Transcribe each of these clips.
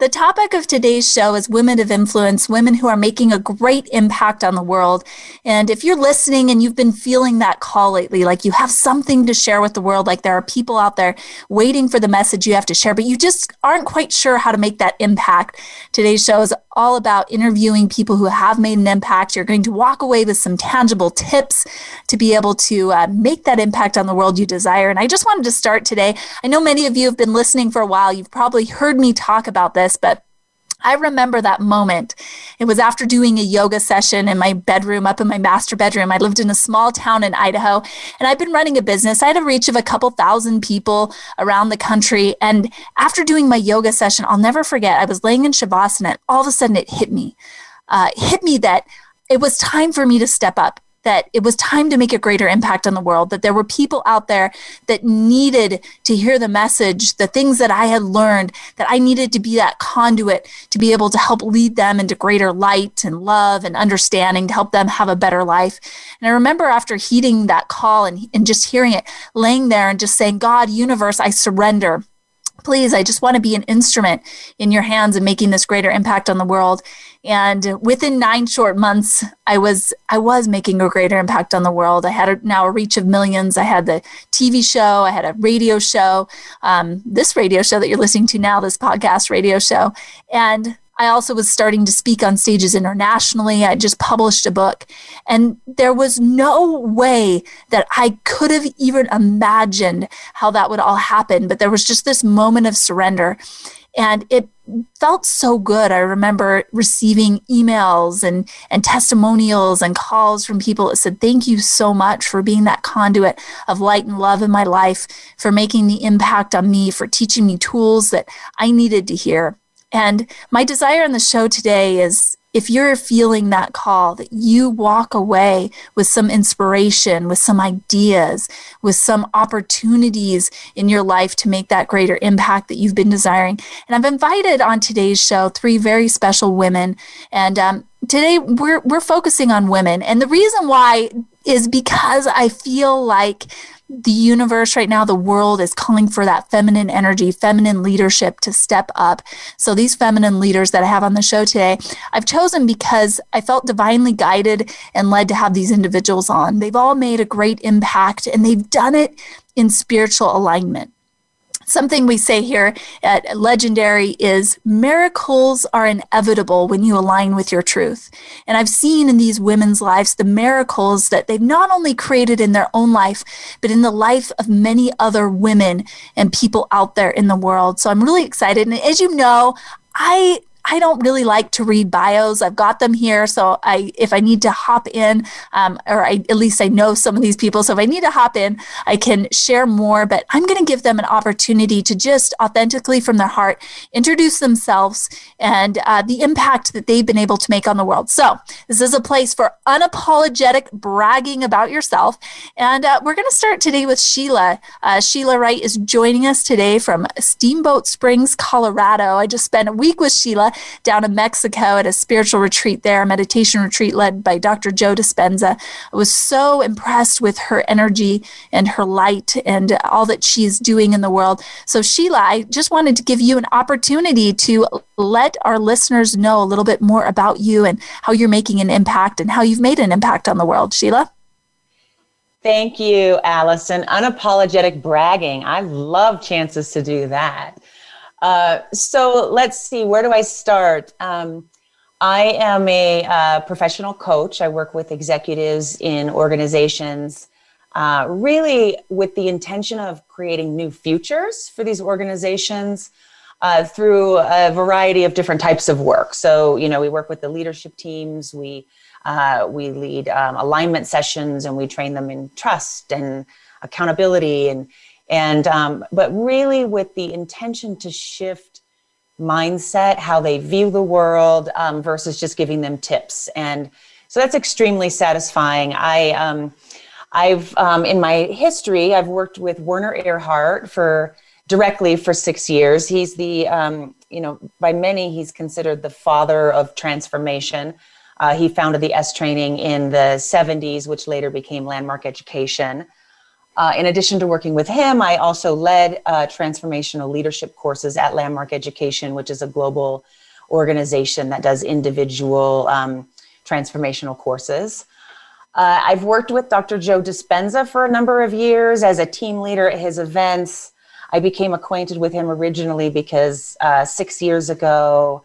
The topic of today's show is women of influence, women who are making a great impact on the world. And if you're listening and you've been feeling that call lately, like you have something to share with the world, like there are people out there waiting for the message you have to share, but you just aren't quite sure how to make that impact, today's show is all about interviewing people who have made an impact. You're going to walk away with some tangible tips to be able to uh, make that impact on the world you desire. And I just wanted to start today. I know many of you have been listening for a while. You've probably heard me talk about this, but I remember that moment. It was after doing a yoga session in my bedroom, up in my master bedroom. I lived in a small town in Idaho, and I've been running a business. I had a reach of a couple thousand people around the country. And after doing my yoga session, I'll never forget, I was laying in Shavasana, and all of a sudden it hit me. Uh, it hit me that it was time for me to step up that it was time to make a greater impact on the world, that there were people out there that needed to hear the message, the things that I had learned, that I needed to be that conduit to be able to help lead them into greater light and love and understanding to help them have a better life. And I remember after heeding that call and, and just hearing it, laying there and just saying, God, universe, I surrender please i just want to be an instrument in your hands and making this greater impact on the world. And within nine short months i was i was making a greater impact on the world. I had a, now a reach of millions. I had the tv show. I had a radio show um, this radio show that you're listening to now this podcast radio show. And I also was starting to speak on stages internationally. I just published a book, and there was no way that I could have even imagined how that would all happen. But there was just this moment of surrender, and it felt so good. I remember receiving emails and, and testimonials and calls from people that said, Thank you so much for being that conduit of light and love in my life, for making the impact on me, for teaching me tools that I needed to hear. And my desire in the show today is if you're feeling that call, that you walk away with some inspiration, with some ideas, with some opportunities in your life to make that greater impact that you've been desiring. And I've invited on today's show three very special women. And um, today we're, we're focusing on women. And the reason why is because I feel like the universe right now, the world is calling for that feminine energy, feminine leadership to step up. So, these feminine leaders that I have on the show today, I've chosen because I felt divinely guided and led to have these individuals on. They've all made a great impact and they've done it in spiritual alignment something we say here at Legendary is miracles are inevitable when you align with your truth. And I've seen in these women's lives the miracles that they've not only created in their own life, but in the life of many other women and people out there in the world. So I'm really excited. And as you know, I I don't really like to read bios. I've got them here, so I if I need to hop in, um, or I, at least I know some of these people. So if I need to hop in, I can share more. But I'm going to give them an opportunity to just authentically from their heart introduce themselves and uh, the impact that they've been able to make on the world. So this is a place for unapologetic bragging about yourself, and uh, we're going to start today with Sheila. Uh, Sheila Wright is joining us today from Steamboat Springs, Colorado. I just spent a week with Sheila down in Mexico at a spiritual retreat there, a meditation retreat led by Dr. Joe Dispenza. I was so impressed with her energy and her light and all that she's doing in the world. So, Sheila, I just wanted to give you an opportunity to let our listeners know a little bit more about you and how you're making an impact and how you've made an impact on the world. Sheila? Thank you, Allison. Unapologetic bragging. I love chances to do that. Uh, so let's see, where do I start? Um, I am a uh, professional coach. I work with executives in organizations, uh, really with the intention of creating new futures for these organizations uh, through a variety of different types of work. So, you know, we work with the leadership teams, we uh, we lead um, alignment sessions, and we train them in trust and accountability and and um, but really with the intention to shift mindset how they view the world um, versus just giving them tips and so that's extremely satisfying. I, um, I've um, in my history, I've worked with Werner Erhard for directly for six years. He's the, um, you know, by many, he's considered the father of transformation. Uh, he founded the est training in the 70s, which later became Landmark Education. Uh, in addition to working with him, I also led uh, transformational leadership courses at Landmark Education, which is a global organization that does individual um, transformational courses. Uh, I've worked with Dr. Joe Dispenza for a number of years as a team leader at his events. I became acquainted with him originally because uh, six years ago,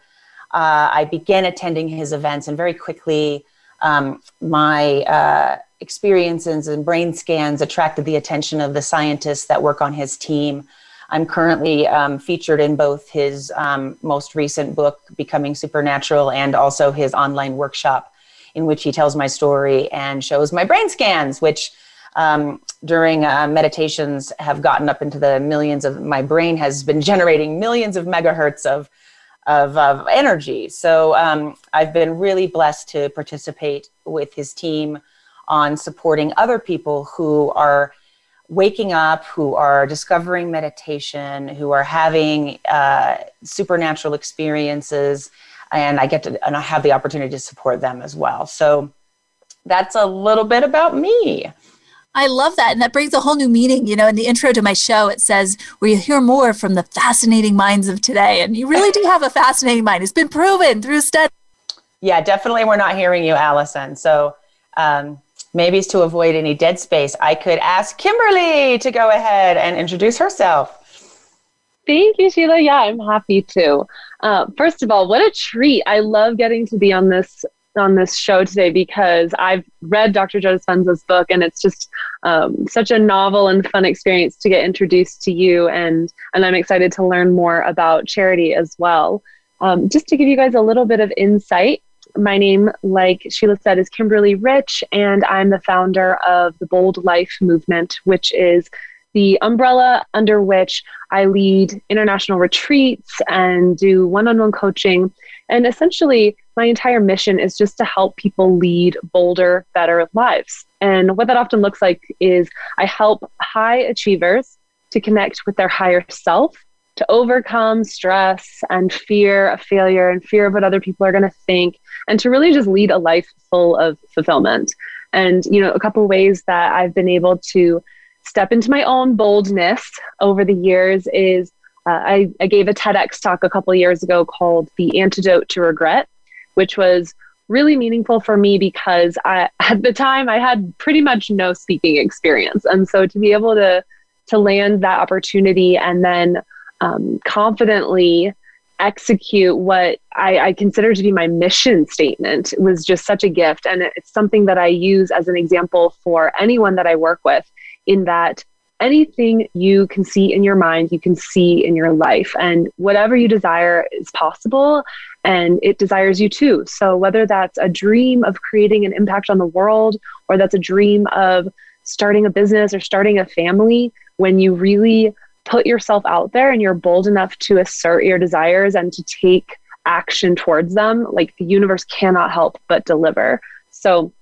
uh, I began attending his events, and very quickly, um, my uh, experiences and brain scans attracted the attention of the scientists that work on his team. I'm currently um, featured in both his um, most recent book, Becoming Supernatural, and also his online workshop, in which he tells my story and shows my brain scans, which um, during uh, meditations have gotten up into the millions of my brain has been generating millions of megahertz of of, of energy. So um, I've been really blessed to participate with his team on supporting other people who are waking up, who are discovering meditation, who are having uh, supernatural experiences, and I get to and I have the opportunity to support them as well. So that's a little bit about me. I love that. And that brings a whole new meaning. You know, in the intro to my show, it says, where you hear more from the fascinating minds of today. And you really do have a fascinating mind. It's been proven through study. Yeah, definitely. We're not hearing you, Allison. So um, maybe it's to avoid any dead space. I could ask Kimberly to go ahead and introduce herself. Thank you, Sheila. Yeah, I'm happy to. Uh, first of all, what a treat. I love getting to be on this on this show today because I've read Dr. Joe Dispenza's book and it's just um, such a novel and fun experience to get introduced to you and and I'm excited to learn more about charity as well. Um, just to give you guys a little bit of insight, my name, like Sheila said, is Kimberly Rich, and I'm the founder of the Bold Life Movement, which is the umbrella under which I lead international retreats and do one on one coaching. And essentially, my entire mission is just to help people lead bolder, better lives. And what that often looks like is I help high achievers to connect with their higher self, to overcome stress and fear of failure and fear of what other people are going to think, and to really just lead a life full of fulfillment. And, you know, a couple ways that I've been able to step into my own boldness over the years is uh, I, I gave a TEDx talk a couple years ago called The Antidote to Regret which was really meaningful for me because I, at the time I had pretty much no speaking experience. And so to be able to, to land that opportunity and then um, confidently execute what I, I, consider to be my mission statement was just such a gift. And it's something that I use as an example for anyone that I work with, in that anything you can see in your mind, you can see in your life. And whatever you desire is possible and it desires you too. So, whether that's a dream of creating an impact on the world, or that's a dream of starting a business or starting a family, when you really put yourself out there and you're bold enough to assert your desires and to take action towards them, like the universe cannot help but deliver. So,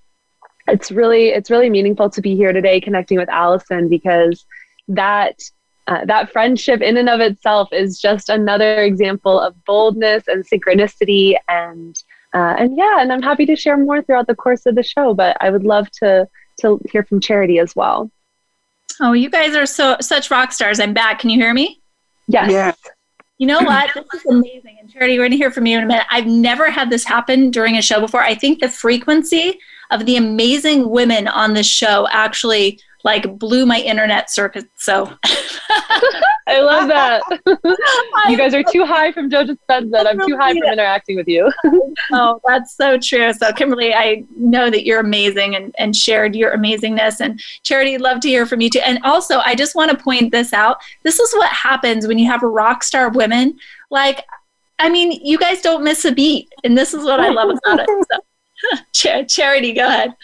it's really it's really meaningful to be here today connecting with Allison because that uh, that friendship in and of itself is just another example of boldness and synchronicity and uh, and yeah and i'm happy to share more throughout the course of the show but i would love to to hear from charity as well oh you guys are so such rock stars. I'm back. Can you hear me? Yes. Yeah. you know what? This is amazing. And charity we're going to hear from you in a minute. I've never had this happen during a show before. I think the frequency of the amazing women on the show actually like blew my internet circuit. So I love that. you guys are too high from Joe Dispenza. I'm too high from interacting with you. oh, that's so true. So Kimberly, I know that you're amazing and, and shared your amazingness and Charity, love to hear from you too. And also I just want to point this out. This is what happens when you have a rock star women. Like, I mean, you guys don't miss a beat. And this is what I love about it. So Charity, go ahead.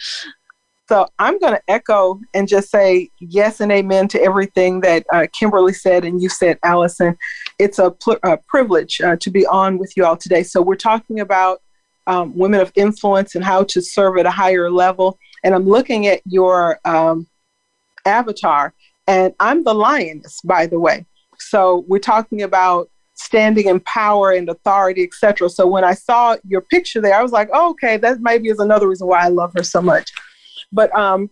So I'm going to echo and just say yes and amen to everything that uh, Kimberly said and you said, Allison. It's a, pl- a privilege uh, to be on with you all today. So we're talking about um, women of influence and how to serve at a higher level. And I'm looking at your um, avatar, and I'm the lioness, by the way. So we're talking about standing in power and authority, etc. So when I saw your picture there, I was like, oh, okay, that maybe is another reason why I love her so much. But um,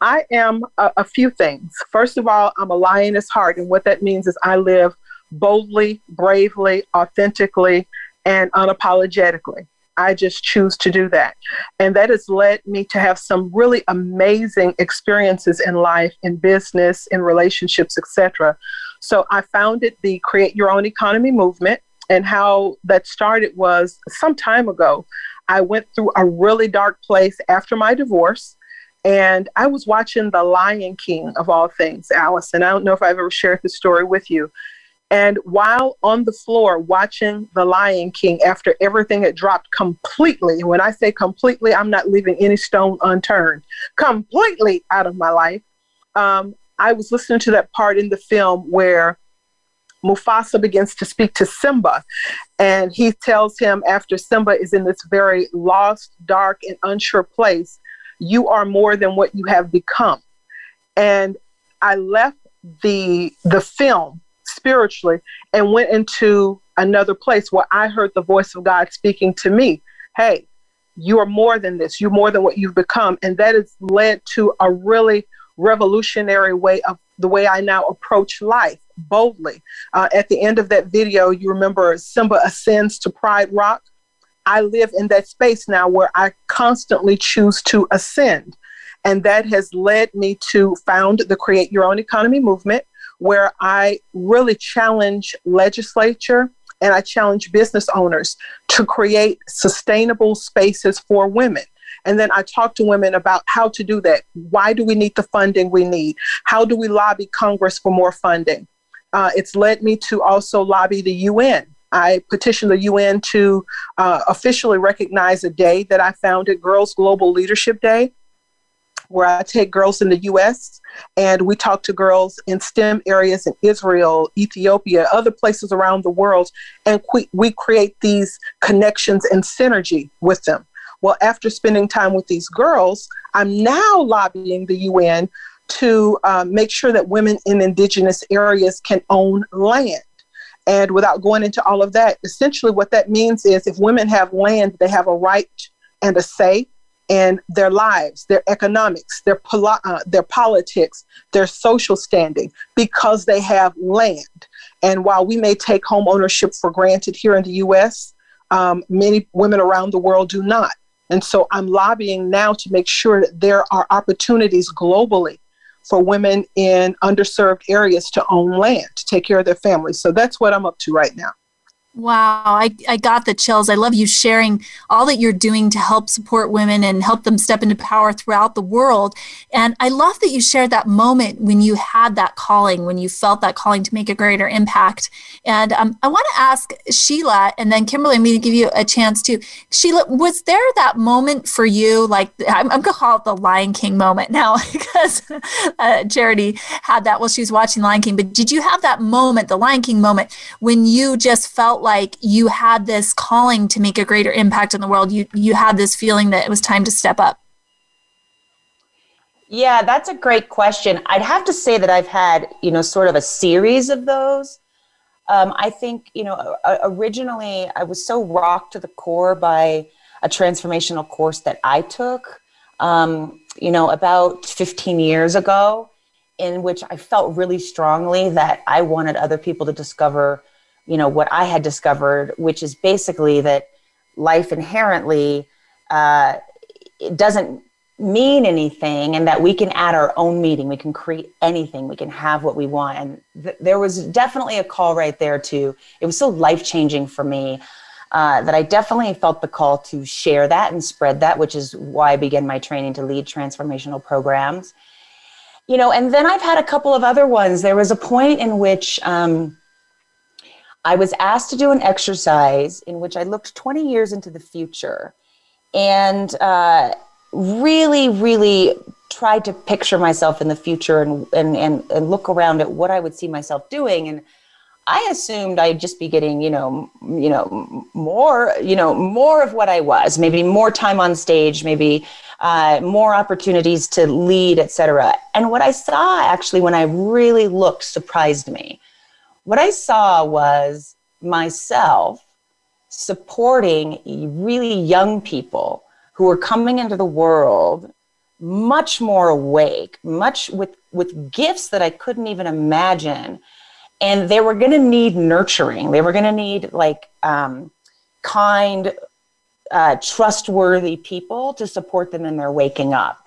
I am a, a few things. First of all, I'm a lioness heart, and what that means is I live boldly, bravely, authentically, and unapologetically. I just choose to do that. And that has led me to have some really amazing experiences in life, in business, in relationships, etc. So I founded the Create Your Own Economy movement. And how that started was some time ago. I went through a really dark place after my divorce. And I was watching The Lion King of all things, Allison. I don't know if I've ever shared this story with you. And while on the floor watching The Lion King, after everything had dropped completely, when I say completely, I'm not leaving any stone unturned, completely out of my life, um, I was listening to that part in the film where Mufasa begins to speak to Simba. And he tells him, after Simba is in this very lost, dark, and unsure place, you are more than what you have become. And I left the the film spiritually and went into another place where I heard the voice of God speaking to me. Hey, you are more than this. You're more than what you've become. And that has led to a really revolutionary way of the way I now approach life boldly. Uh, at the end of that video, you remember Simba ascends to Pride Rock. I live in that space now where I constantly choose to ascend. And that has led me to found the Create Your Own Economy movement, where I really challenge legislature and I challenge business owners to create sustainable spaces for women. And then I talk to women about how to do that. Why do we need the funding we need? How do we lobby Congress for more funding? Uh, it's led me to also lobby the UN. I petitioned the UN to uh, officially recognize a day that I founded, Girls Global Leadership Day, where I take girls in the US and we talk to girls in STEM areas in Israel, Ethiopia, other places around the world, and we, we create these connections and synergy with them. Well, after spending time with these girls, I'm now lobbying the UN to uh, make sure that women in indigenous areas can own land. And without going into all of that, essentially what that means is if women have land, they have a right and a say in their lives, their economics, their, poli- uh, their politics, their social standing, because they have land. And while we may take home ownership for granted here in the US, um, many women around the world do not. And so I'm lobbying now to make sure that there are opportunities globally for women in underserved areas to own land, to take care of their families. So that's what I'm up to right now. Wow, I, I got the chills. I love you sharing all that you're doing to help support women and help them step into power throughout the world. And I love that you shared that moment when you had that calling, when you felt that calling to make a greater impact. And um, I want to ask Sheila and then Kimberly, I'm going to give you a chance to. Sheila, was there that moment for you? Like, I'm, I'm going to call it the Lion King moment now because uh, Charity had that while she was watching Lion King. But did you have that moment, the Lion King moment, when you just felt like you had this calling to make a greater impact in the world. You you had this feeling that it was time to step up. Yeah, that's a great question. I'd have to say that I've had, you know, sort of a series of those. Um, I think, you know, originally I was so rocked to the core by a transformational course that I took, um, you know, about 15 years ago, in which I felt really strongly that I wanted other people to discover you know what i had discovered which is basically that life inherently uh, it doesn't mean anything and that we can add our own meaning. We can create anything. We can have what we want. And th- there was definitely a call right there too it was so life changing for me uh, that i definitely felt the call to share that and spread that which is why i began my training to lead transformational programs. You know and then i've had a couple of other ones. There was a point in which um, I was asked to do an exercise in which I looked 20 years into the future and uh, really, really tried to picture myself in the future and, and, and, and look around at what I would see myself doing. And I assumed I'd just be getting, you know, you know, more, you know, more of what I was, maybe more time on stage, maybe uh, more opportunities to lead, etc. And what I saw actually when I really looked surprised me. What I saw was myself supporting really young people who were coming into the world much more awake, much with with gifts that I couldn't even imagine, and they were going to need nurturing. They were going to need like um, kind, uh, trustworthy people to support them in their waking up.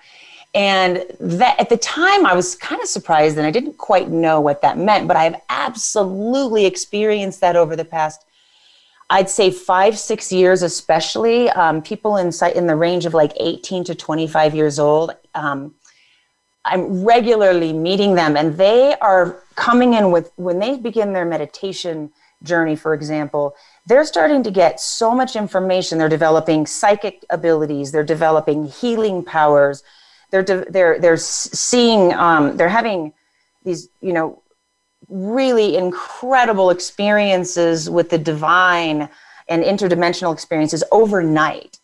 And that at the time, I was kind of surprised and I didn't quite know what that meant, but I've absolutely experienced that over the past I'd say five, six years, especially um, people in in the range of like 18 to 25 years old. Um, I'm regularly meeting them, and they are coming in with when they begin their meditation journey, for example. They're starting to get so much information. They're developing psychic abilities. They're developing healing powers. They're they're they're seeing. Um, they're having these you know really incredible experiences with the divine and interdimensional experiences overnight.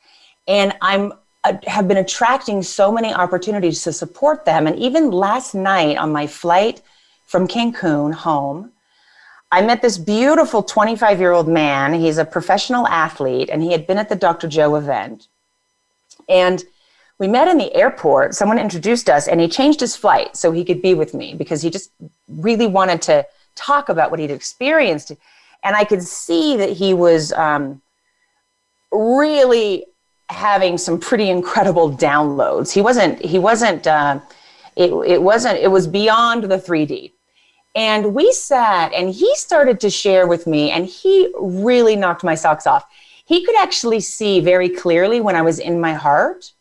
And I'm uh, have been attracting so many opportunities to support them. And even last night on my flight from Cancun home, I met this beautiful 25 year old man. He's a professional athlete and he had been at the Dr. Joe event. And we met in the airport. Someone introduced us, and he changed his flight so he could be with me because he just really wanted to talk about what he'd experienced. And I could see that he was um, really having some pretty incredible downloads. He wasn't. He wasn't. Uh, it, it wasn't. It was beyond the 3D. And we sat, and he started to share with me, and he really knocked my socks off. He could actually see very clearly when I was in my heart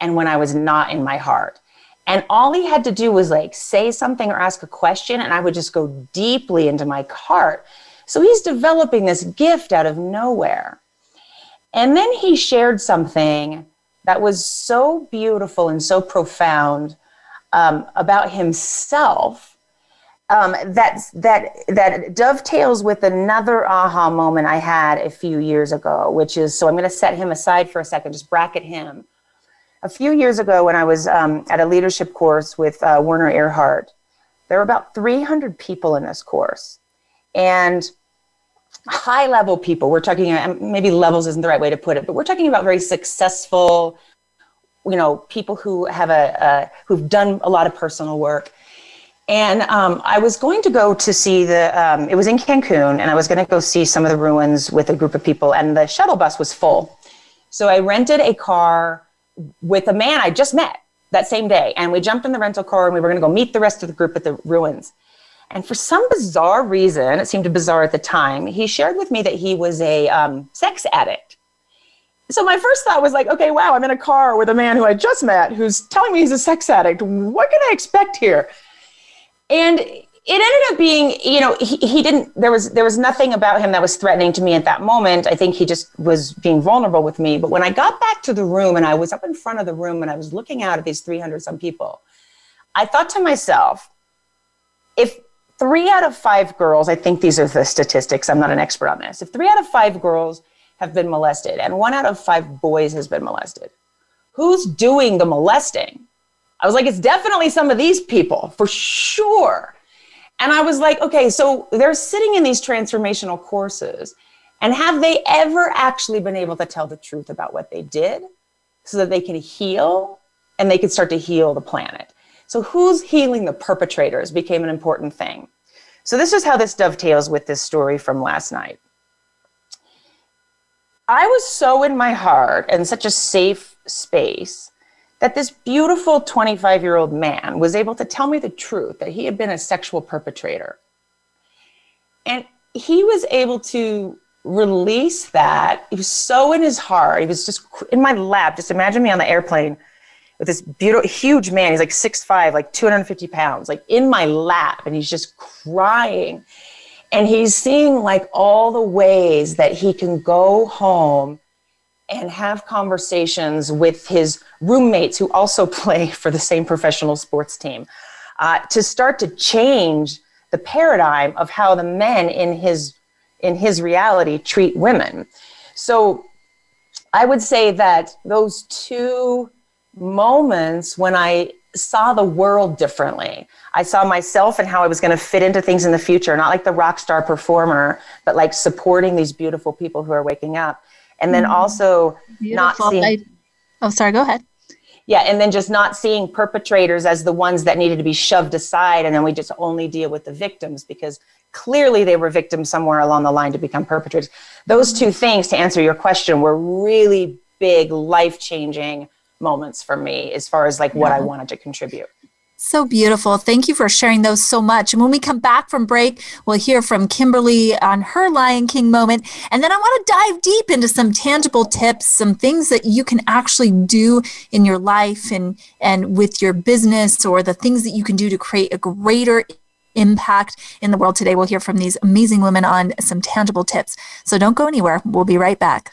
and when I was not in my heart. And all he had to do was like say something or ask a question, and I would just go deeply into my heart. So he's developing this gift out of nowhere. And then he shared something that was so beautiful and so profound um, about himself um, that that that dovetails with another aha moment I had a few years ago, which is so I'm going to set him aside for a second, just bracket him a few years ago when I was um, at a leadership course with uh, Werner Erhard, there were about 300 people in this course. And high level people, we're talking, maybe levels isn't the right way to put it, but we're talking about very successful, you know, people who have a, a who've done a lot of personal work. And um, I was going to go to see the, um, it was in Cancun, and I was going to go see some of the ruins with a group of people, and the shuttle bus was full. So I rented a car with a man I just met that same day. And we jumped in the rental car and we were going to go meet the rest of the group at the ruins. And for some bizarre reason, it seemed bizarre at the time, he shared with me that he was a um, sex addict. So my first thought was like, okay, wow, I'm in a car with a man who I just met who's telling me he's a sex addict. What can I expect here? And it ended up being, you know, he, he didn't, there was, there was nothing about him that was threatening to me at that moment. I think he just was being vulnerable with me. But when I got back to the room and I was up in front of the room and I was looking out at these 300 some people, I thought to myself, if three out of five girls, I think these are the statistics, I'm not an expert on this. If three out of five girls have been molested and one out of five boys has been molested, who's doing the molesting? I was like, it's definitely some of these people for sure. And I was like, okay, so they're sitting in these transformational courses. And have they ever actually been able to tell the truth about what they did so that they can heal and they can start to heal the planet? So, who's healing the perpetrators became an important thing. So, this is how this dovetails with this story from last night. I was so in my heart and such a safe space that this beautiful 25 year old man was able to tell me the truth that he had been a sexual perpetrator. And he was able to release that. He was so in his heart. He was just in my lap. Just imagine me on the airplane with this beautiful, huge man. He's like six five, like 250 pounds, like in my lap. And he's just crying. And he's seeing like all the ways that he can go home and have conversations with his roommates who also play for the same professional sports team uh, to start to change the paradigm of how the men in his in his reality treat women. So I would say that those two moments when I saw the world differently. I saw myself and how I was going to fit into things in the future, not like the rock star performer, but like supporting these beautiful people who are waking up. And then mm-hmm. also Beautiful. not seeing. I, oh, sorry, go ahead. Yeah, and then just not seeing perpetrators as the ones that needed to be shoved aside, and then we just only deal with the victims because clearly they were victims somewhere along the line to become perpetrators. Those two things, to answer your question, were really big, life changing moments for me as far as like what I wanted to contribute. So beautiful. Thank you for sharing those so much. And when we come back from break, we'll hear from Kimberly on her Lion King moment. And then I want to dive deep into some tangible tips, some things that you can actually do in your life and, and with your business or the things that you can do to create a greater impact in the world today. We'll hear from these amazing women on some tangible tips. So don't go anywhere. We'll be right back.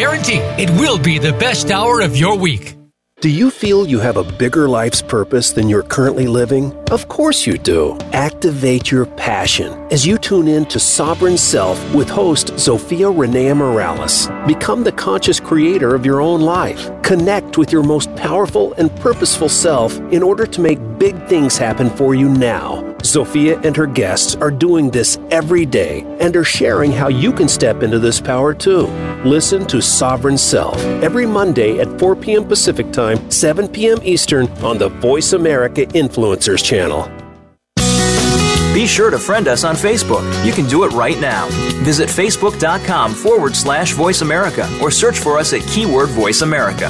guarantee it will be the best hour of your week. Do you feel you have a bigger life's purpose than you're currently living? Of course you do. Activate your passion as you tune in to Sovereign Self with host Zofia Renea Morales. Become the conscious creator of your own life. Connect with your most powerful and purposeful self in order to make big things happen for you now. Zofia and her guests are doing this every day and are sharing how you can step into this power too. Listen to Sovereign Self every Monday at 4 p.m. Pacific Time, 7 p.m. Eastern on the Voice America Influencers channel. Be sure to friend us on Facebook. You can do it right now. Visit facebook.com forward slash voice America or search for us at keyword voice America.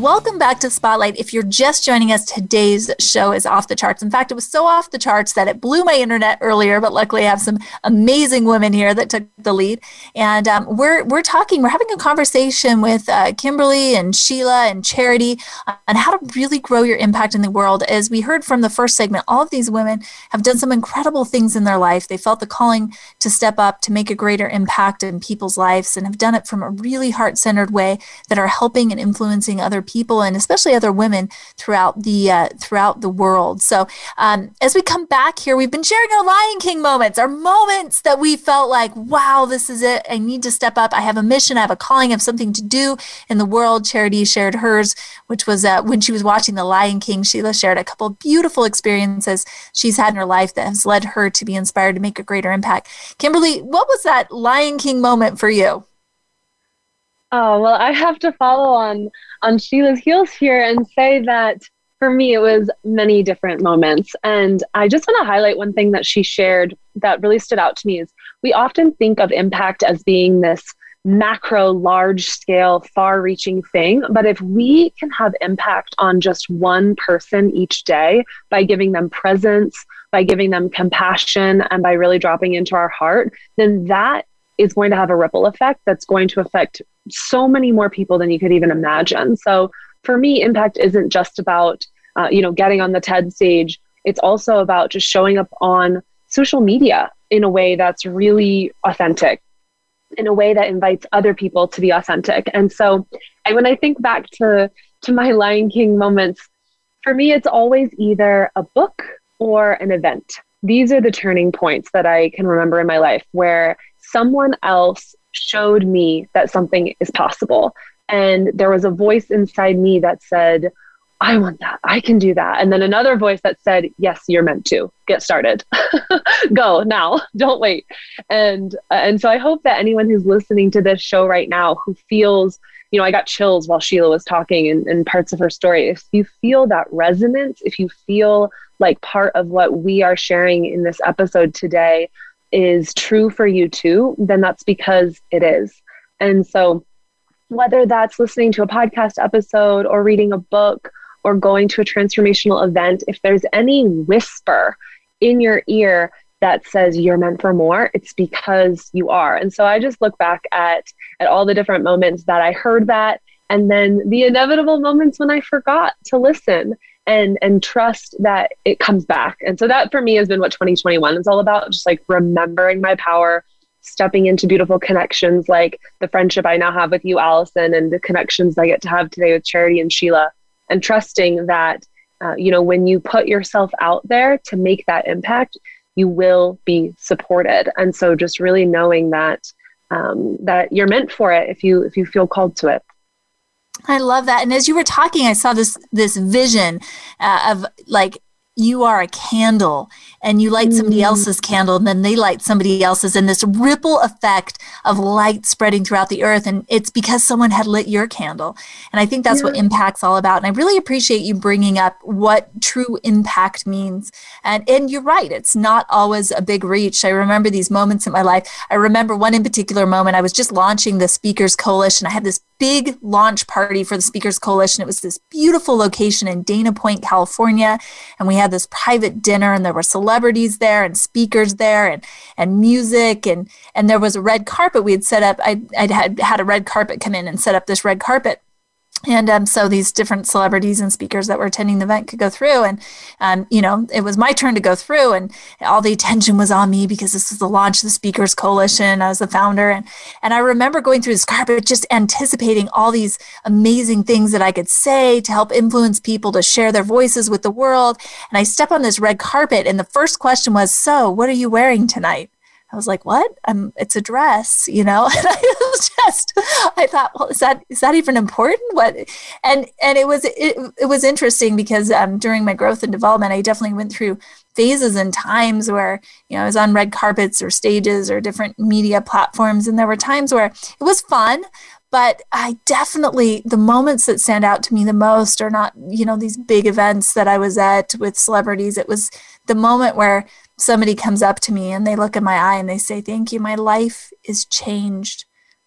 Welcome back to Spotlight. If you're just joining us, today's show is off the charts. In fact, it was so off the charts that it blew my internet earlier, but luckily I have some amazing women here that took the lead. And um, we're, we're talking, we're having a conversation with uh, Kimberly and Sheila and Charity on how to really grow your impact in the world. As we heard from the first segment, all of these women have done some incredible things in their life. They felt the calling to step up, to make a greater impact in people's lives, and have done it from a really heart centered way that are helping and influencing other and especially other women throughout the uh, throughout the world. So um, as we come back here, we've been sharing our Lion King moments, our moments that we felt like, wow, this is it. I need to step up. I have a mission. I have a calling. I have something to do in the world. Charity shared hers, which was uh, when she was watching The Lion King. Sheila shared a couple beautiful experiences she's had in her life that has led her to be inspired to make a greater impact. Kimberly, what was that Lion King moment for you? Oh, well, I have to follow on on Sheila's heels here and say that for me, it was many different moments. And I just want to highlight one thing that she shared that really stood out to me is we often think of impact as being this macro, large scale, far reaching thing. But if we can have impact on just one person each day by giving them presence, by giving them compassion, and by really dropping into our heart, then that is going to have a ripple effect that's going to affect so many more people than you could even imagine. So for me, impact isn't just about uh, you know getting on the TED stage. It's also about just showing up on social media in a way that's really authentic, in a way that invites other people to be authentic. And so, when I think back to to my Lion King moments, for me, it's always either a book or an event. These are the turning points that I can remember in my life where someone else showed me that something is possible. And there was a voice inside me that said, I want that. I can do that. And then another voice that said, Yes, you're meant to get started. Go now. Don't wait. And uh, and so I hope that anyone who's listening to this show right now who feels, you know, I got chills while Sheila was talking and, and parts of her story. If you feel that resonance, if you feel like part of what we are sharing in this episode today is true for you too, then that's because it is. And so whether that's listening to a podcast episode or reading a book or going to a transformational event, if there's any whisper in your ear that says you're meant for more, it's because you are. And so I just look back at at all the different moments that I heard that and then the inevitable moments when I forgot to listen and and trust that it comes back. And so that for me has been what 2021 is all about, just like remembering my power, stepping into beautiful connections like the friendship I now have with you, Allison, and the connections I get to have today with Charity and Sheila and trusting that uh, you know when you put yourself out there to make that impact you will be supported and so just really knowing that um, that you're meant for it if you if you feel called to it I love that. And as you were talking, I saw this this vision uh, of like you are a candle and you light somebody mm. else's candle and then they light somebody else's and this ripple effect of light spreading throughout the earth and it's because someone had lit your candle. And i think that's yeah. what impact's all about and i really appreciate you bringing up what true impact means. And and you're right it's not always a big reach. I remember these moments in my life. I remember one in particular moment i was just launching the speakers coalition. I had this big launch party for the speakers coalition. It was this beautiful location in dana point california and we had this private dinner and there were celebrities there and speakers there and, and music and, and there was a red carpet we had set up. I, I'd had, had a red carpet come in and set up this red carpet and um, so these different celebrities and speakers that were attending the event could go through and um, you know it was my turn to go through and all the attention was on me because this was the launch of the speakers coalition i was the founder. And and i remember going through this carpet just anticipating all these amazing things that i could say to help influence people to share their voices with the world. And i step on this red carpet and the first question was so what are you wearing tonight I was like, "What? Um, it's a dress," you know. And I was just, I thought, "Well, is that is that even important?" What? And and it was it, it was interesting because um, during my growth and development, I definitely went through phases and times where you know I was on red carpets or stages or different media platforms, and there were times where it was fun, but I definitely the moments that stand out to me the most are not you know these big events that I was at with celebrities. It was the moment where somebody comes up to me and they look in my eye and they say, Thank you, my life is changed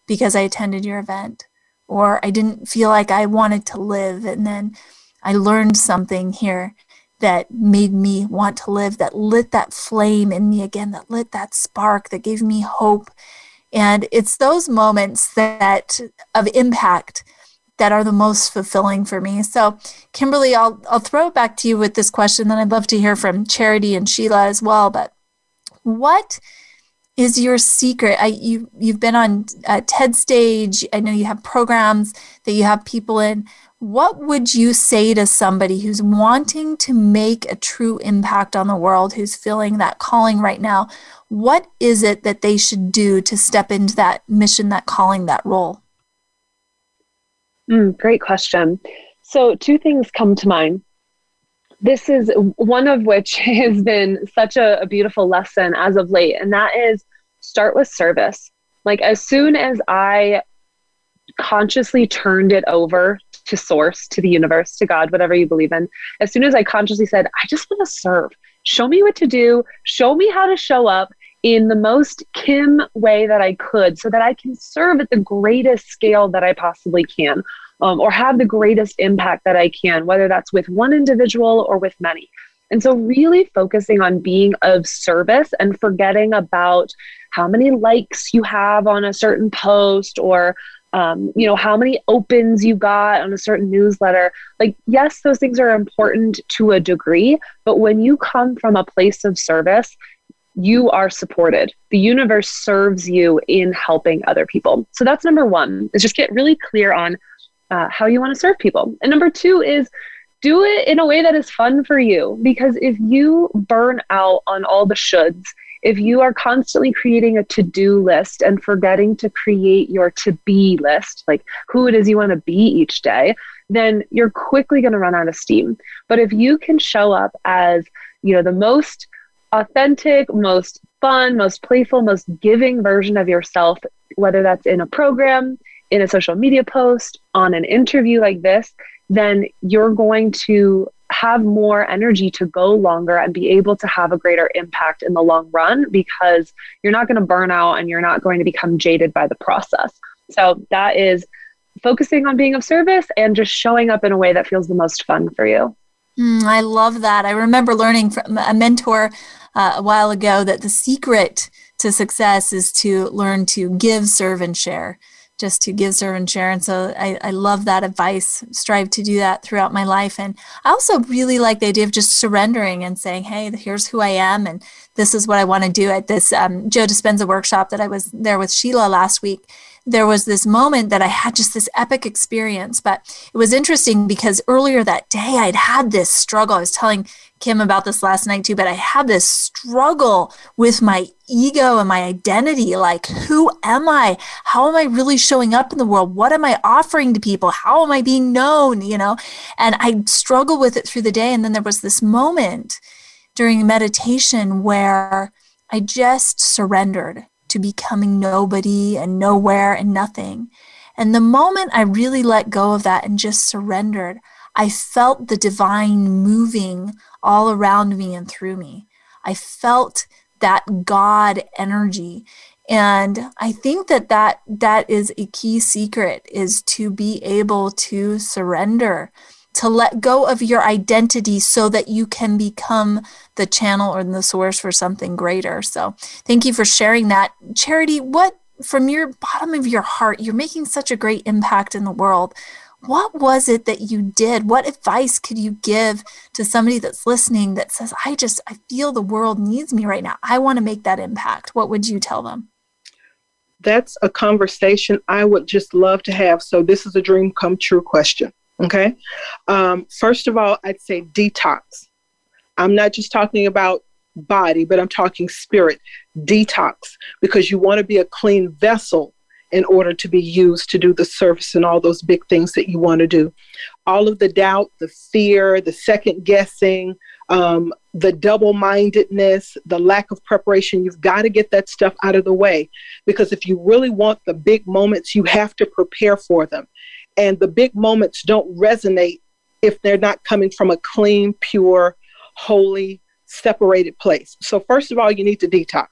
because I attended your event. Or I didn't feel like I wanted to live. And then I learned something here that made me want to live, that lit that flame in me again, that lit that spark, that gave me hope. And it's those moments that of impact that are the most fulfilling for me. So, Kimberly, I'll I'll throw it back to you with this question. Then I'd love to hear from Charity and Sheila as well. But what is your secret? I, you you've been on uh, TED stage. I know you have programs that you have people in. What would you say to somebody who's wanting to make a true impact on the world, who's feeling that calling right now? What is it that they should do to step into that mission, that calling, that role? Mm, great question. So, two things come to mind. This is one of which has been such a, a beautiful lesson as of late, and that is start with service. Like, as soon as I consciously turned it over to source, to the universe, to God, whatever you believe in, as soon as I consciously said, I just want to serve, show me what to do, show me how to show up in the most Kim way that I could so that I can serve at the greatest scale that I possibly can um, or have the greatest impact that I can, whether that's with one individual or with many. And so, really focusing on being of service and forgetting about how many likes you have on a certain post or um, you know how many opens you got on a certain newsletter like yes those things are important to a degree but when you come from a place of service you are supported. The universe serves you in helping other people. So that's number one, is just get really clear on uh, how you want to serve people. And number two is do it in a way that is fun for you. Because if you burn out on all the shoulds if you are constantly creating a to do list and forgetting to create your to be list, like who it is you want to be each day, then you're quickly going to run out of steam. But if you can show up as, you know, the most authentic, most fun, most playful, most giving version of yourself, whether that's in a program, in a social media post, on an interview like this, then you're going to have more energy to go longer and be able to have a greater impact in the long run because you're not going to burn out and you're not going to become jaded by the process. So that is focusing on being of service and just showing up in a way that feels the most fun for you. Mm, I love that. I remember learning from a mentor uh, a while ago that the secret to success is to learn to give, serve, and share. Just to give, serve, and share. And so I, I love that advice. Strive to do that throughout my life. And I also really like the idea of just surrendering and saying, hey, here's who I am, and this is what I want to do at this um, Joe Dispenza workshop that I was there with Sheila last week there was this moment that I had just this epic experience. But it was interesting because earlier that day I'd had this struggle. I was telling Kim about this last night too, but I had this struggle with my ego and my identity. Like, who am I? How am I really showing up in the world? What am I offering to people? How am I being known? You know, and I struggled with it through the day. And then there was this moment during meditation where I just surrendered to becoming nobody and nowhere and nothing. And the moment I really let go of that and just surrendered, I felt the divine moving all around me and through me. I felt that God energy. And I think that, that that is a key secret is to be able to surrender to let go of your identity so that you can become the channel or the source for something greater. So, thank you for sharing that. Charity, what from your bottom of your heart, you're making such a great impact in the world. What was it that you did? What advice could you give to somebody that's listening that says, I just, I feel the world needs me right now. I want to make that impact. What would you tell them? That's a conversation I would just love to have. So, this is a dream come true question. Okay. Um, first of all, I'd say detox. I'm not just talking about body, but I'm talking spirit. Detox, because you want to be a clean vessel in order to be used to do the service and all those big things that you want to do. All of the doubt, the fear, the second guessing, um, the double mindedness, the lack of preparation, you've got to get that stuff out of the way. Because if you really want the big moments, you have to prepare for them. And the big moments don't resonate if they're not coming from a clean, pure, holy, separated place. So, first of all, you need to detox.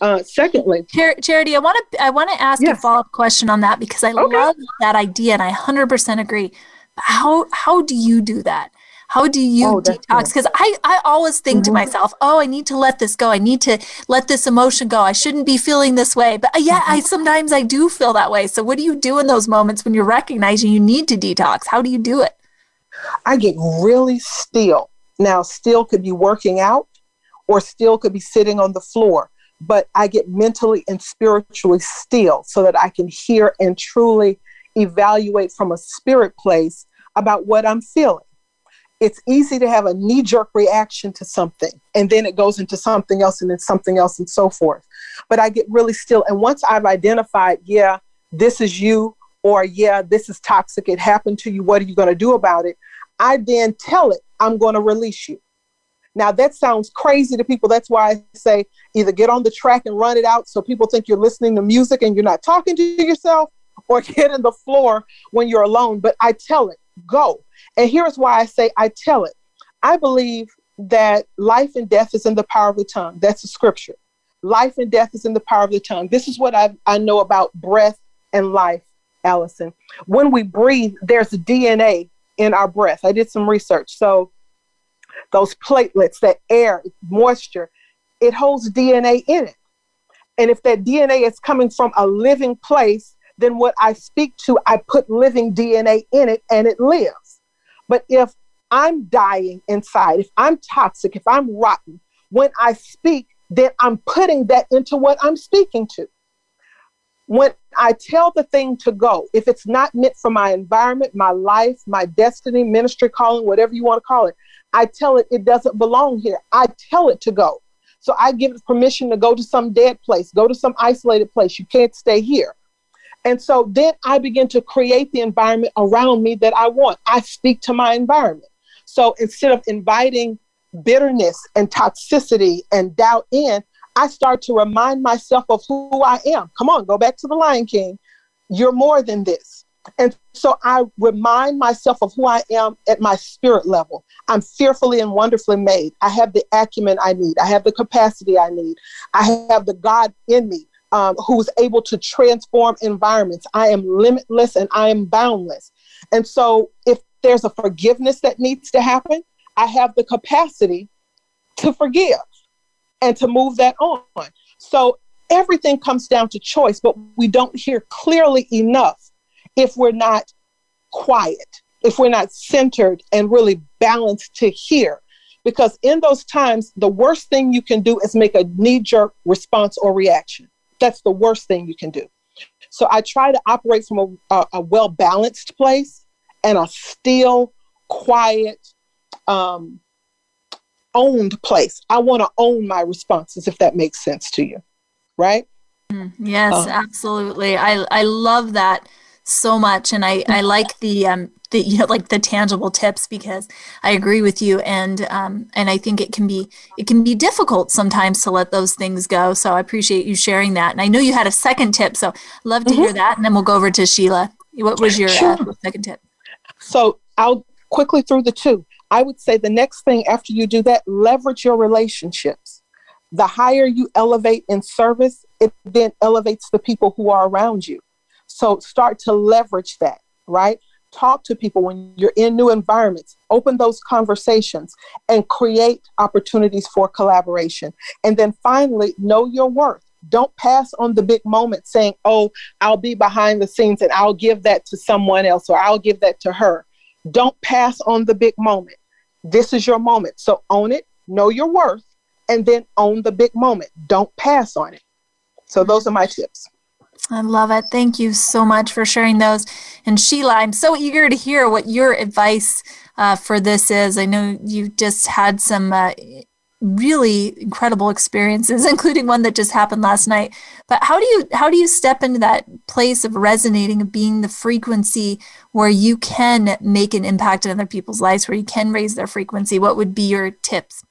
Uh, secondly, Char- Charity, I want to I want to ask yes. a follow up question on that because I okay. love that idea and I 100% agree. How how do you do that? How do you oh, detox? Because I, I always think mm-hmm. to myself, oh, I need to let this go. I need to let this emotion go. I shouldn't be feeling this way. But uh, yeah, mm-hmm. I sometimes I do feel that way. So what do you do in those moments when you're recognizing you need to detox? How do you do it? I get really still. Now, still could be working out or still could be sitting on the floor, but I get mentally and spiritually still so that I can hear and truly evaluate from a spirit place about what I'm feeling it's easy to have a knee jerk reaction to something and then it goes into something else and then something else and so forth. But I get really still. And once I've identified, yeah, this is you, or yeah, this is toxic, it happened to you, what are you going to do about it? I then tell it, I'm going to release you. Now, that sounds crazy to people. That's why I say either get on the track and run it out so people think you're listening to music and you're not talking to yourself, or get in the floor when you're alone. But I tell it, go. And here's why I say I tell it. I believe that life and death is in the power of the tongue. That's the scripture. Life and death is in the power of the tongue. This is what I, I know about breath and life, Allison. When we breathe, there's DNA in our breath. I did some research. So those platelets, that air, moisture, it holds DNA in it. And if that DNA is coming from a living place, then what I speak to, I put living DNA in it and it lives. But if I'm dying inside, if I'm toxic, if I'm rotten, when I speak, then I'm putting that into what I'm speaking to. When I tell the thing to go, if it's not meant for my environment, my life, my destiny, ministry calling, whatever you want to call it, I tell it it doesn't belong here. I tell it to go. So I give it permission to go to some dead place, go to some isolated place. You can't stay here. And so then I begin to create the environment around me that I want. I speak to my environment. So instead of inviting bitterness and toxicity and doubt in, I start to remind myself of who I am. Come on, go back to the Lion King. You're more than this. And so I remind myself of who I am at my spirit level. I'm fearfully and wonderfully made. I have the acumen I need. I have the capacity I need. I have the God in me um, who's able to transform environments. I am limitless and I am boundless. And so if there's a forgiveness that needs to happen, I have the capacity to forgive and to move that on. So everything comes down to choice, but we don't hear clearly enough if we're not quiet, if we're not centered and really balanced to hear. Because in those times, the worst thing you can do is make a knee jerk response or reaction. That's the worst thing you can do. So I try to operate from a, a, a well balanced place and a still, quiet, um, owned place. I want to own my responses, if that makes sense to you, right? Mm, yes, uh, absolutely. I I love that so much, and I I like the um the you know like the tangible tips because I agree with you, and um and I think it can be it can be difficult sometimes to let those things go. So I appreciate you sharing that, and I know you had a second tip, so love to mm-hmm. hear that, and then we'll go over to Sheila. What was your sure. uh, second tip? So I'll quickly through the two. I would say the next thing after you do that, leverage your relationships. The higher you elevate in service, it then elevates the people who are around you. So start to leverage that, right? Talk to people when you're in new environments, open those conversations and create opportunities for collaboration. And then finally, know your worth. Don't pass on the big moment saying, oh, I'll be behind the scenes and I'll give that to someone else or I'll give that to her. Don't pass on the big moment. This is your moment. So own it, know your worth, and then own the big moment. Don't pass on it. So those are my tips. I love it. Thank you so much for sharing those. And Sheila, I'm so eager to hear what your advice uh, for this is. I know you just had some uh, really incredible experiences including one that just happened last night but how do you how do you step into that place of resonating of being the frequency where you can make an impact in other people's lives where you can raise their frequency what would be your tips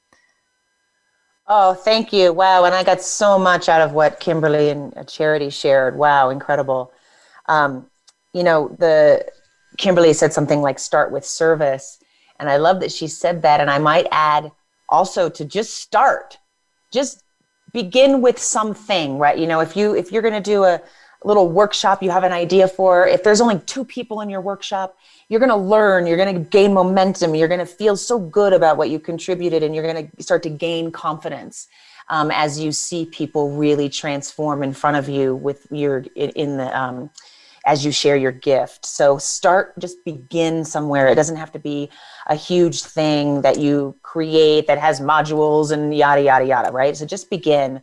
oh thank you. Wow and i got so much out of what kimberly and charity shared. Wow incredible. Um, you know the kimberly said something like start with service and i love that she said that and i might add also to just start. Just begin with something right? You know if you if you're going to do a little workshop you have an idea for if there's only two people in your workshop you're going to learn you're going to gain momentum you're going to feel so good about what you contributed and you're going to start to gain confidence um, as you see people really transform in front of you with your in, the um, as you share your gift. So start, just begin somewhere. It doesn't have to be a huge thing that you create that has modules and yada, yada, yada, right? So just begin.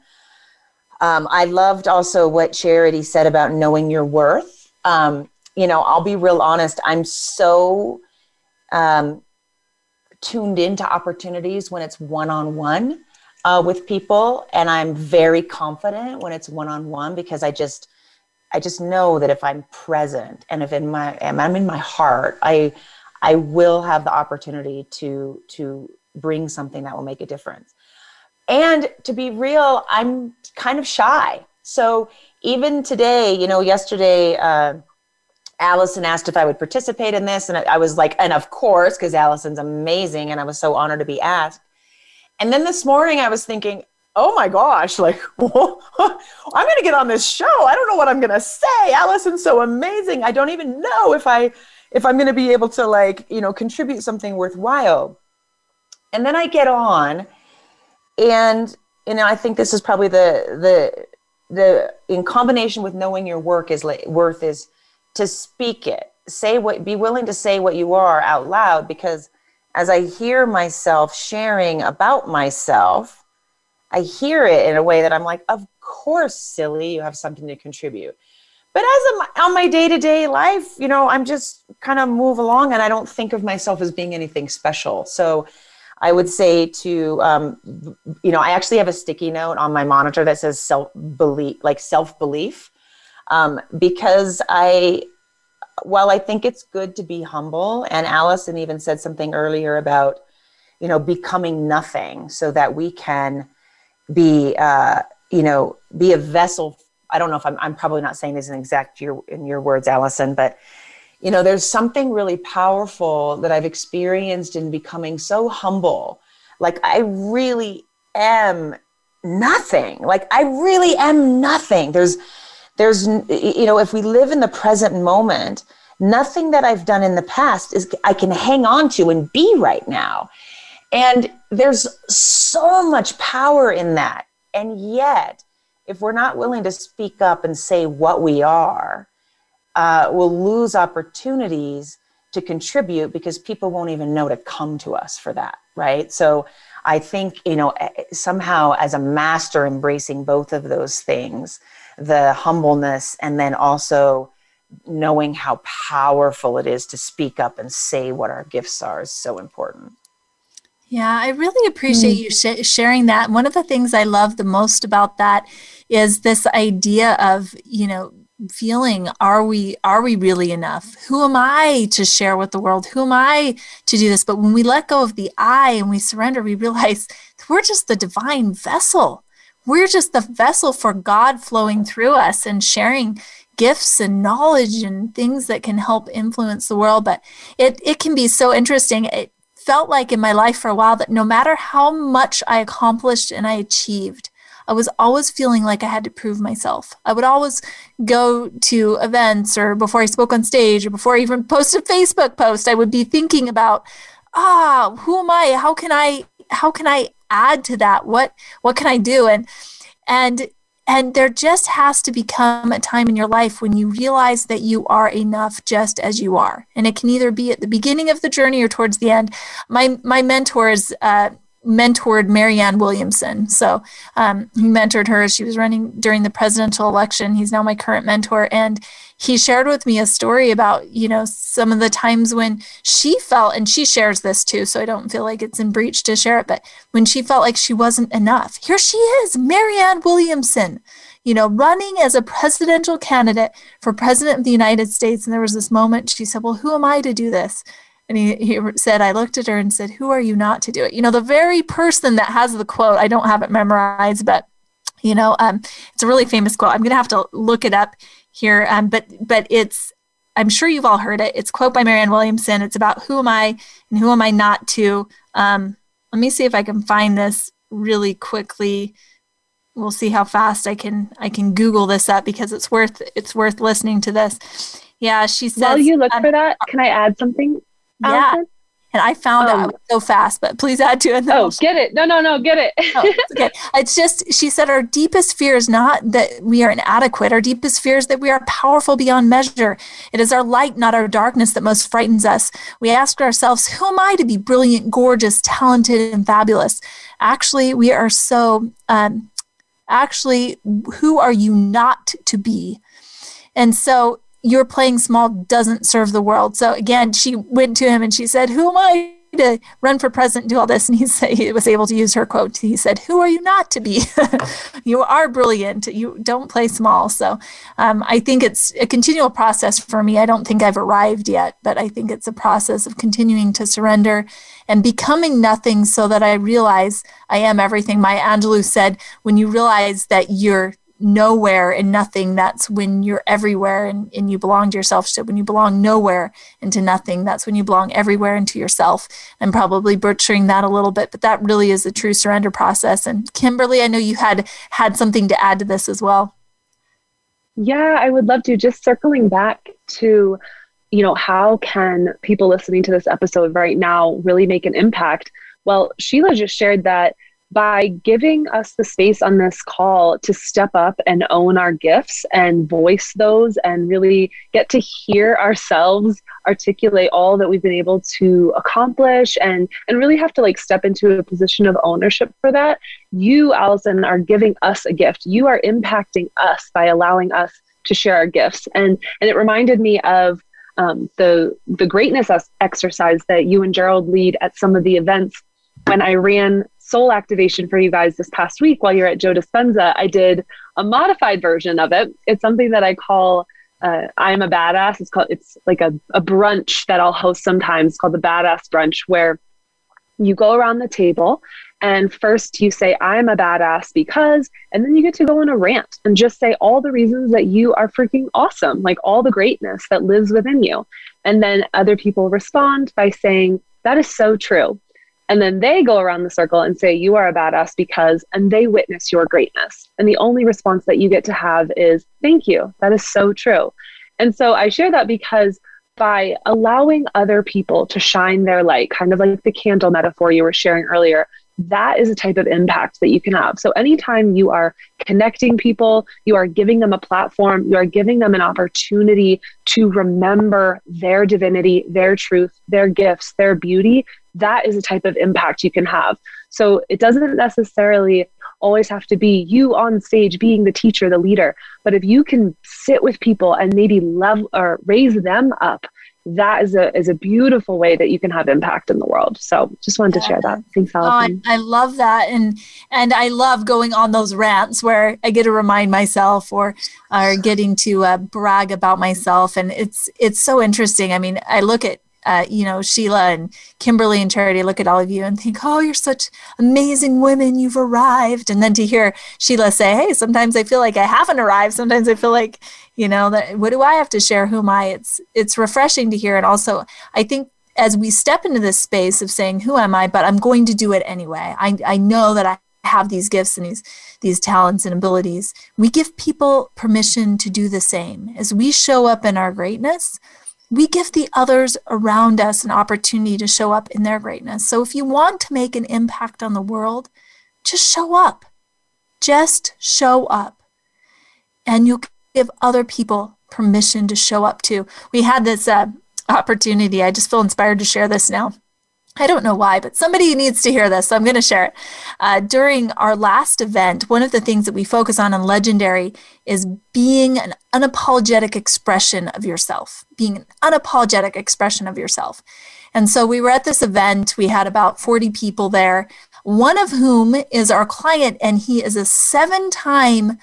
Um, I loved also what Charity said about knowing your worth. Um, you know, I'll be real honest, I'm so um, tuned into opportunities when it's one on one with people. And I'm very confident when it's one on one because I just, I just know that if I'm present and if in my I'm in my heart, I I will have the opportunity to to bring something that will make a difference. And to be real, I'm kind of shy. So even today, you know, yesterday, uh, Allison asked if I would participate in this, and I was like, and of course, because Allison's amazing, and I was so honored to be asked. And then this morning, I was thinking, oh my gosh, like, I'm going to get on this show. I don't know what I'm going to say. Allison's so amazing. I don't even know if I, if I'm going to be able to like, you know, contribute something worthwhile. And then I get on and, you know, I think this is probably the, the, the, in combination with knowing your work is like, worth is to speak it, say what, be willing to say what you are out loud because as I hear myself sharing about myself, I hear it in a way that I'm like, of course, silly, you have something to contribute. But as a, on my day to day life, you know, I'm just kind of move along and I don't think of myself as being anything special. So I would say to, um, you know, I actually have a sticky note on my monitor that says self belief, like self belief, um, because I, while I think it's good to be humble, and Allison even said something earlier about, you know, becoming nothing so that we can be, uh, you know, be a vessel. I don't know if I'm, I'm probably not saying this in exact your, in your words, Allison, but you know, there's something really powerful that I've experienced in becoming so humble. Like, I really am nothing. Like, I really am nothing. There's, there's, you know, if we live in the present moment, nothing that I've done in the past is I can hang on to and be right now. And there's so much power in that. And yet, if we're not willing to speak up and say what we are, uh, will lose opportunities to contribute because people won't even know to come to us for that, right? So I think, you know, eh, somehow as a master embracing both of those things, the humbleness and then also knowing how powerful it is to speak up and say what our gifts are is so important. Yeah, I really appreciate mm. you sh- sharing that. One of the things I love the most about that is this idea of, you know, feeling are we are we really enough? Who am i to share with the world? Who am i to do this? But when we let go of the i and we surrender we realize we're just the divine vessel. We're just the vessel for god flowing through us and sharing gifts and knowledge and things that can help influence the world. But it it can be so interesting. It felt like in my life for a while that no matter how much i accomplished and i achieved I was always feeling like I had to prove myself. I would always go to events or before I spoke on stage or before I even posted a Facebook post, I would be thinking about, ah, who am I? How can I how can I add to that? What what can I do? And and and there just has to become a time in your life when you realize that you are enough just as you are. And it can either be at the beginning of the journey or towards the end. My my mentors uh, mentored Marianne Williamson. So um, he mentored her as she was running during the presidential election. He's now my current mentor. And he shared with me a story about, you know, some of the times when she felt, and she shares this too, so I don't feel like it's in breach to share it, but when she felt like she wasn't enough. Here she is, Marianne Williamson, you know, running as a presidential candidate for president of the United States. And there was this moment she said, Well, who am I to do this? And he, he said, I looked at her and said, Who are you not to do it? You know, the very person that has the quote, I don't have it memorized, but you know, um, it's a really famous quote. I'm gonna have to look it up here. Um, but but it's I'm sure you've all heard it. It's quote by Marianne Williamson. It's about who am I and who am I not to. Um, let me see if I can find this really quickly. We'll see how fast I can I can Google this up because it's worth it's worth listening to this. Yeah, she says. While you look um, for that, can I add something? Yeah. And I found um, out so fast, but please add to it. Oh, get it. No, no, no, get it. oh, okay. It's just, she said, our deepest fear is not that we are inadequate. Our deepest fear is that we are powerful beyond measure. It is our light, not our darkness, that most frightens us. We ask ourselves, who am I to be brilliant, gorgeous, talented, and fabulous? Actually, we are so, um, actually, who are you not to be? And so you're playing small doesn't serve the world. So again, she went to him and she said, Who am I to run for president and do all this? And he said he was able to use her quote. He said, Who are you not to be? you are brilliant. You don't play small. So um, I think it's a continual process for me. I don't think I've arrived yet, but I think it's a process of continuing to surrender and becoming nothing so that I realize I am everything. Maya Angelou said, when you realize that you're nowhere and nothing, that's when you're everywhere and, and you belong to yourself. So when you belong nowhere into nothing, that's when you belong everywhere into yourself. I'm probably butchering that a little bit, but that really is a true surrender process. And Kimberly, I know you had had something to add to this as well. Yeah, I would love to. Just circling back to, you know, how can people listening to this episode right now really make an impact? Well, Sheila just shared that by giving us the space on this call to step up and own our gifts and voice those and really get to hear ourselves articulate all that we've been able to accomplish and and really have to like step into a position of ownership for that. You allison are giving us a gift. You are impacting us by allowing us to share our gifts. And and it reminded me of um, the the greatness exercise that you and gerald lead at some of the events when I ran soul activation for you guys this past week while you're at Joe Dispenza, I did a modified version of it. It's something that I call uh, I'm a badass. It's called it's like a, a brunch that I'll host sometimes called the badass brunch where you go around the table and first you say I'm a badass because and then you get to go on a rant and just say all the reasons that you are freaking awesome, like all the greatness that lives within you. And then other people respond by saying that is so true. And then they go around the circle and say, You are a badass because, and they witness your greatness. And the only response that you get to have is, Thank you. That is so true. And so I share that because by allowing other people to shine their light, kind of like the candle metaphor you were sharing earlier, that is a type of impact that you can have. So, anytime you are connecting people, you are giving them a platform, you are giving them an opportunity to remember their divinity, their truth, their gifts, their beauty, that is a type of impact you can have. So, it doesn't necessarily always have to be you on stage being the teacher, the leader. But if you can sit with people and maybe level or raise them up that is a is a beautiful way that you can have impact in the world. So just wanted yeah. to share that. Thanks, Allison. Oh, I, I, love that, and and I love going on those rants where I get to remind myself or or getting to uh, brag about myself, and it's it's so interesting. I mean, I look at uh, you know, Sheila and Kimberly and Charity look at all of you and think, oh, you're such amazing women. You've arrived. And then to hear Sheila say, hey, sometimes I feel like I haven't arrived. Sometimes I feel like, you know, that what do I have to share? Who am I? It's, it's refreshing to hear. And also, I think as we step into this space of saying, who am I? But I'm going to do it anyway. I, I know that I have these gifts and these these talents and abilities we give people permission to do the same as we show up in our greatness we give the others around us an opportunity to show up in their greatness. So if you want to make an impact on the world, just show up. Just show up. And you'll give other people permission to show up too. We had this uh, opportunity. I just feel inspired to share this now. I don't know why, but somebody needs to hear this, so I'm going to share it. Uh, during our last event, one of the things that we focus on in Legendary is being an unapologetic expression of yourself, being an unapologetic expression of yourself. And so we were at this event, we had about 40 people there, one of whom is our client, and he is a seven time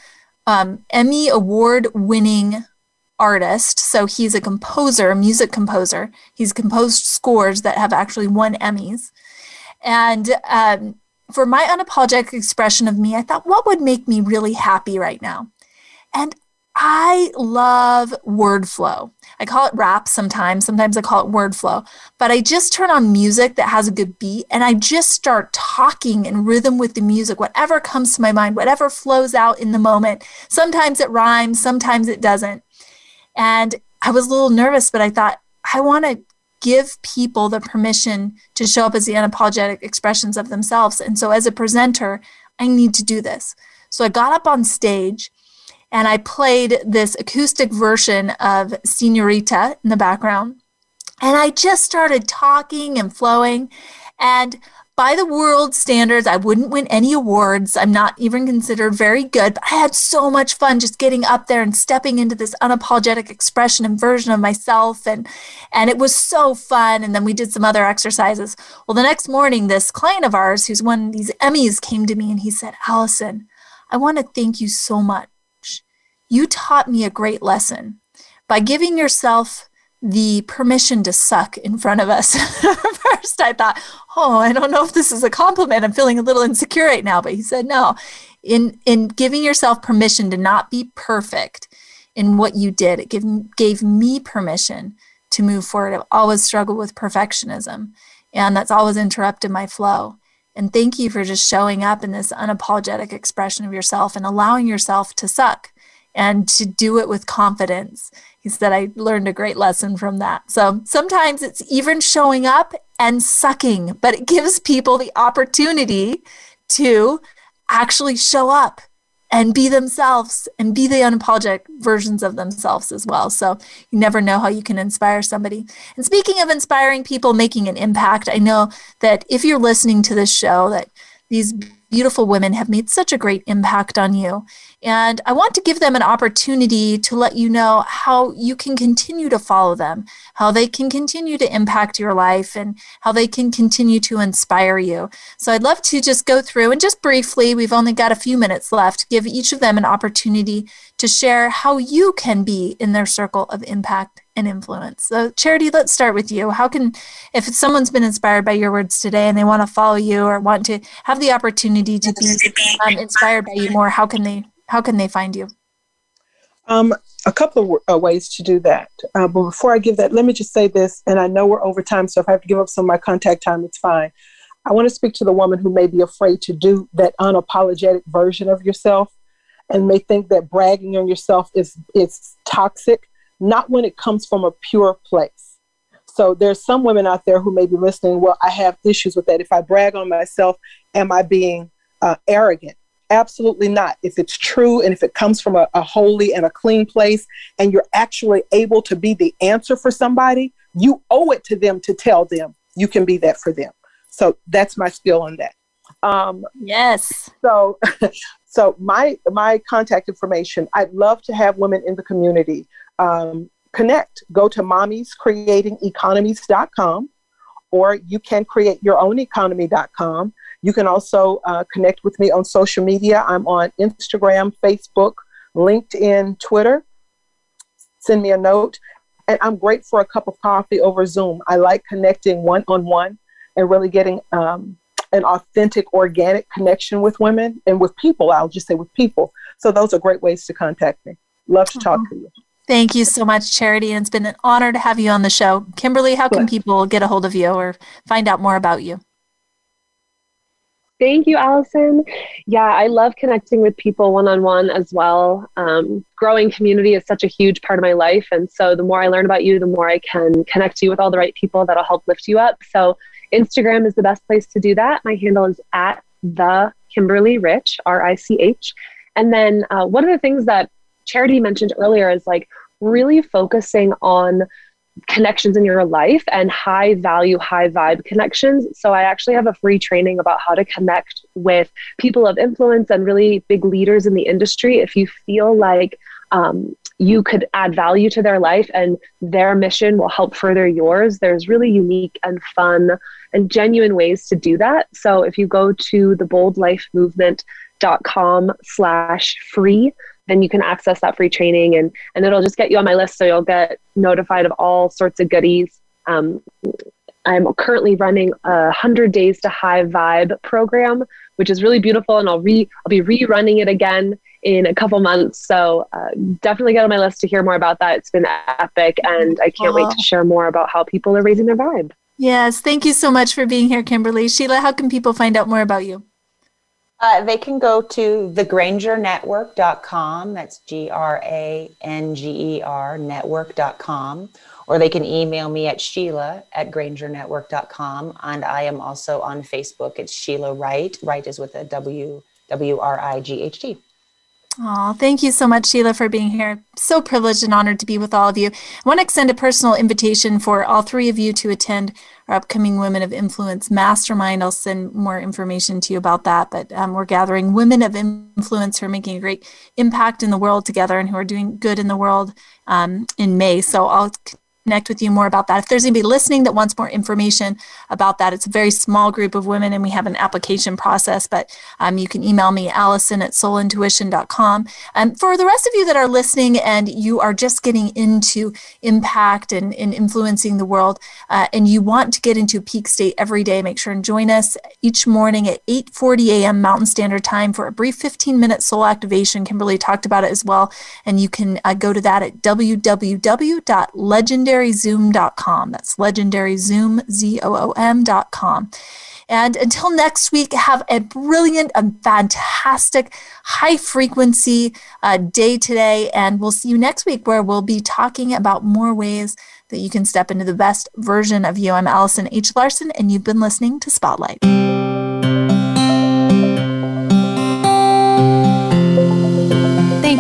um, Emmy Award winning artist. So he's a composer, a music composer. He's composed scores that have actually won Emmys. And um, for my unapologetic expression of me, I thought, what would make me really happy right now? And I love word flow. I call it rap sometimes. Sometimes I call it word flow. But I just turn on music that has a good beat and I just start talking in rhythm with the music, whatever comes to my mind, whatever flows out in the moment. Sometimes it rhymes, sometimes it doesn't. And I was a little nervous, but I thought, I want to give people the permission to show up as the unapologetic expressions of themselves. And so, as a presenter, I need to do this. So, I got up on stage and I played this acoustic version of Senorita in the background. And I just started talking and flowing. And by the world standards, I wouldn't win any awards. I'm not even considered very good, but I had so much fun just getting up there and stepping into this unapologetic expression and version of myself. And, and it was so fun. And then we did some other exercises. Well, the next morning, this client of ours who's won these Emmys came to me and he said, Allison, I want to thank you so much. You taught me a great lesson by giving yourself the permission to suck in front of us. First, I thought, oh, I don't know if this is a compliment. I'm feeling a little insecure right now. But he said, no, in, in giving yourself permission to not be perfect in what you did, it gave, gave me permission to move forward. I've always struggled with perfectionism, and that's always interrupted my flow. And thank you for just showing up in this unapologetic expression of yourself and allowing yourself to suck and to do it with confidence. He said, I learned a great lesson from that. So sometimes it's even showing up and sucking, but it gives people the opportunity to actually show up and be themselves and be the unapologetic versions of themselves as well. So you never know how you can inspire somebody. And speaking of inspiring people, making an impact, I know that if you're listening to this show, that these beautiful women have made such a great impact on you. And I want to give them an opportunity to let you know how you can continue to follow them, how they can continue to impact your life, and how they can continue to inspire you. So I'd love to just go through and just briefly, we've only got a few minutes left, give each of them an opportunity to share how you can be in their circle of impact and influence. So, Charity, let's start with you. How can, if someone's been inspired by your words today and they want to follow you or want to have the opportunity to be um, inspired by you more, how can they how can they find you? Um, a couple of uh, ways to do that. Uh, but before I give that, let me just say this, and I know we're over time, so if I have to give up some of my contact time, it's fine. I want to speak to the woman who may be afraid to do that unapologetic version of yourself and may think that bragging on yourself is is toxic, not when it comes from a pure place. So there's some women out there who may be listening. Well, I have issues with that. If I brag on myself, am I being uh, arrogant? Absolutely not. If it's true and if it comes from a, a holy and a clean place and you're actually able to be the answer for somebody, you owe it to them to tell them you can be that for them. So that's my skill on that. Um, yes. So, so my my contact information. I'd love to have women in the community um, connect. Go to mommiescreatingeconomies.com, or you can create your own economy.com. You can also uh, connect with me on social media. I'm on Instagram, Facebook, LinkedIn, Twitter. Send me a note. And I'm great for a cup of coffee over Zoom. I like connecting one on one and really getting um, an authentic, organic connection with women and with people. I'll just say with people. So those are great ways to contact me. Love to talk to you. Thank you so much, Charity. And it's been an honor to have you on the show. Kimberly, how can people get a hold of you or find out more about you? Thank you, Allison. Yeah, I love connecting with people one on one as well. Um, growing community is such a huge part of my life. And so the more I learn about you, the more I can connect you with all the right people that'll help lift you up. So Instagram is the best place to do that. My handle is at the Kimberly Rich, R I C H. And then uh, one of the things that Charity mentioned earlier is like really focusing on connections in your life and high value, high vibe connections. So I actually have a free training about how to connect with people of influence and really big leaders in the industry. If you feel like um, you could add value to their life and their mission will help further yours, there's really unique and fun and genuine ways to do that. So if you go to the boldlifemovement.com slash free, then you can access that free training and and it'll just get you on my list. So you'll get notified of all sorts of goodies. Um, i'm currently running a 100 days to high vibe program which is really beautiful and i'll re i'll be rerunning it again in a couple months. So uh, definitely get on my list to hear more about that. It's been epic and i can't wait to share more about how people are raising their vibe. Yes thank you so much for being here kimberly. Sheila how can people find out more about you uh, they can go to thegrangernetwork.com. That's G R A N G E R network.com. Or they can email me at Sheila at grangernetwork.com. And I am also on Facebook. It's Sheila Wright. Wright is with a W W R I G H T. Oh, thank you so much, Sheila, for being here. So privileged and honored to be with all of you. I want to extend a personal invitation for all three of you to attend our upcoming Women of Influence Mastermind. I'll send more information to you about that. But um, we're gathering women of influence who are making a great impact in the world together and who are doing good in the world um, in May. So I'll connect with you more about that. If there's anybody listening that wants more information about that, it's a very small group of women and we have an application process, but um, you can email me, Allison at soulintuition.com. And for the rest of you that are listening and you are just getting into impact and, and influencing the world uh, and you want to get into peak state every day, make sure and join us each morning at 8.40 a.m. Mountain Standard Time for a brief 15 minute soul activation. Kimberly talked about it as well. And you can uh, go to that at www.legendary legendaryzoom.com. That's legendaryzoom, Z-O-O-M.com. And until next week, have a brilliant and fantastic high frequency uh, day today. And we'll see you next week where we'll be talking about more ways that you can step into the best version of you. I'm Allison H. Larson, and you've been listening to Spotlight.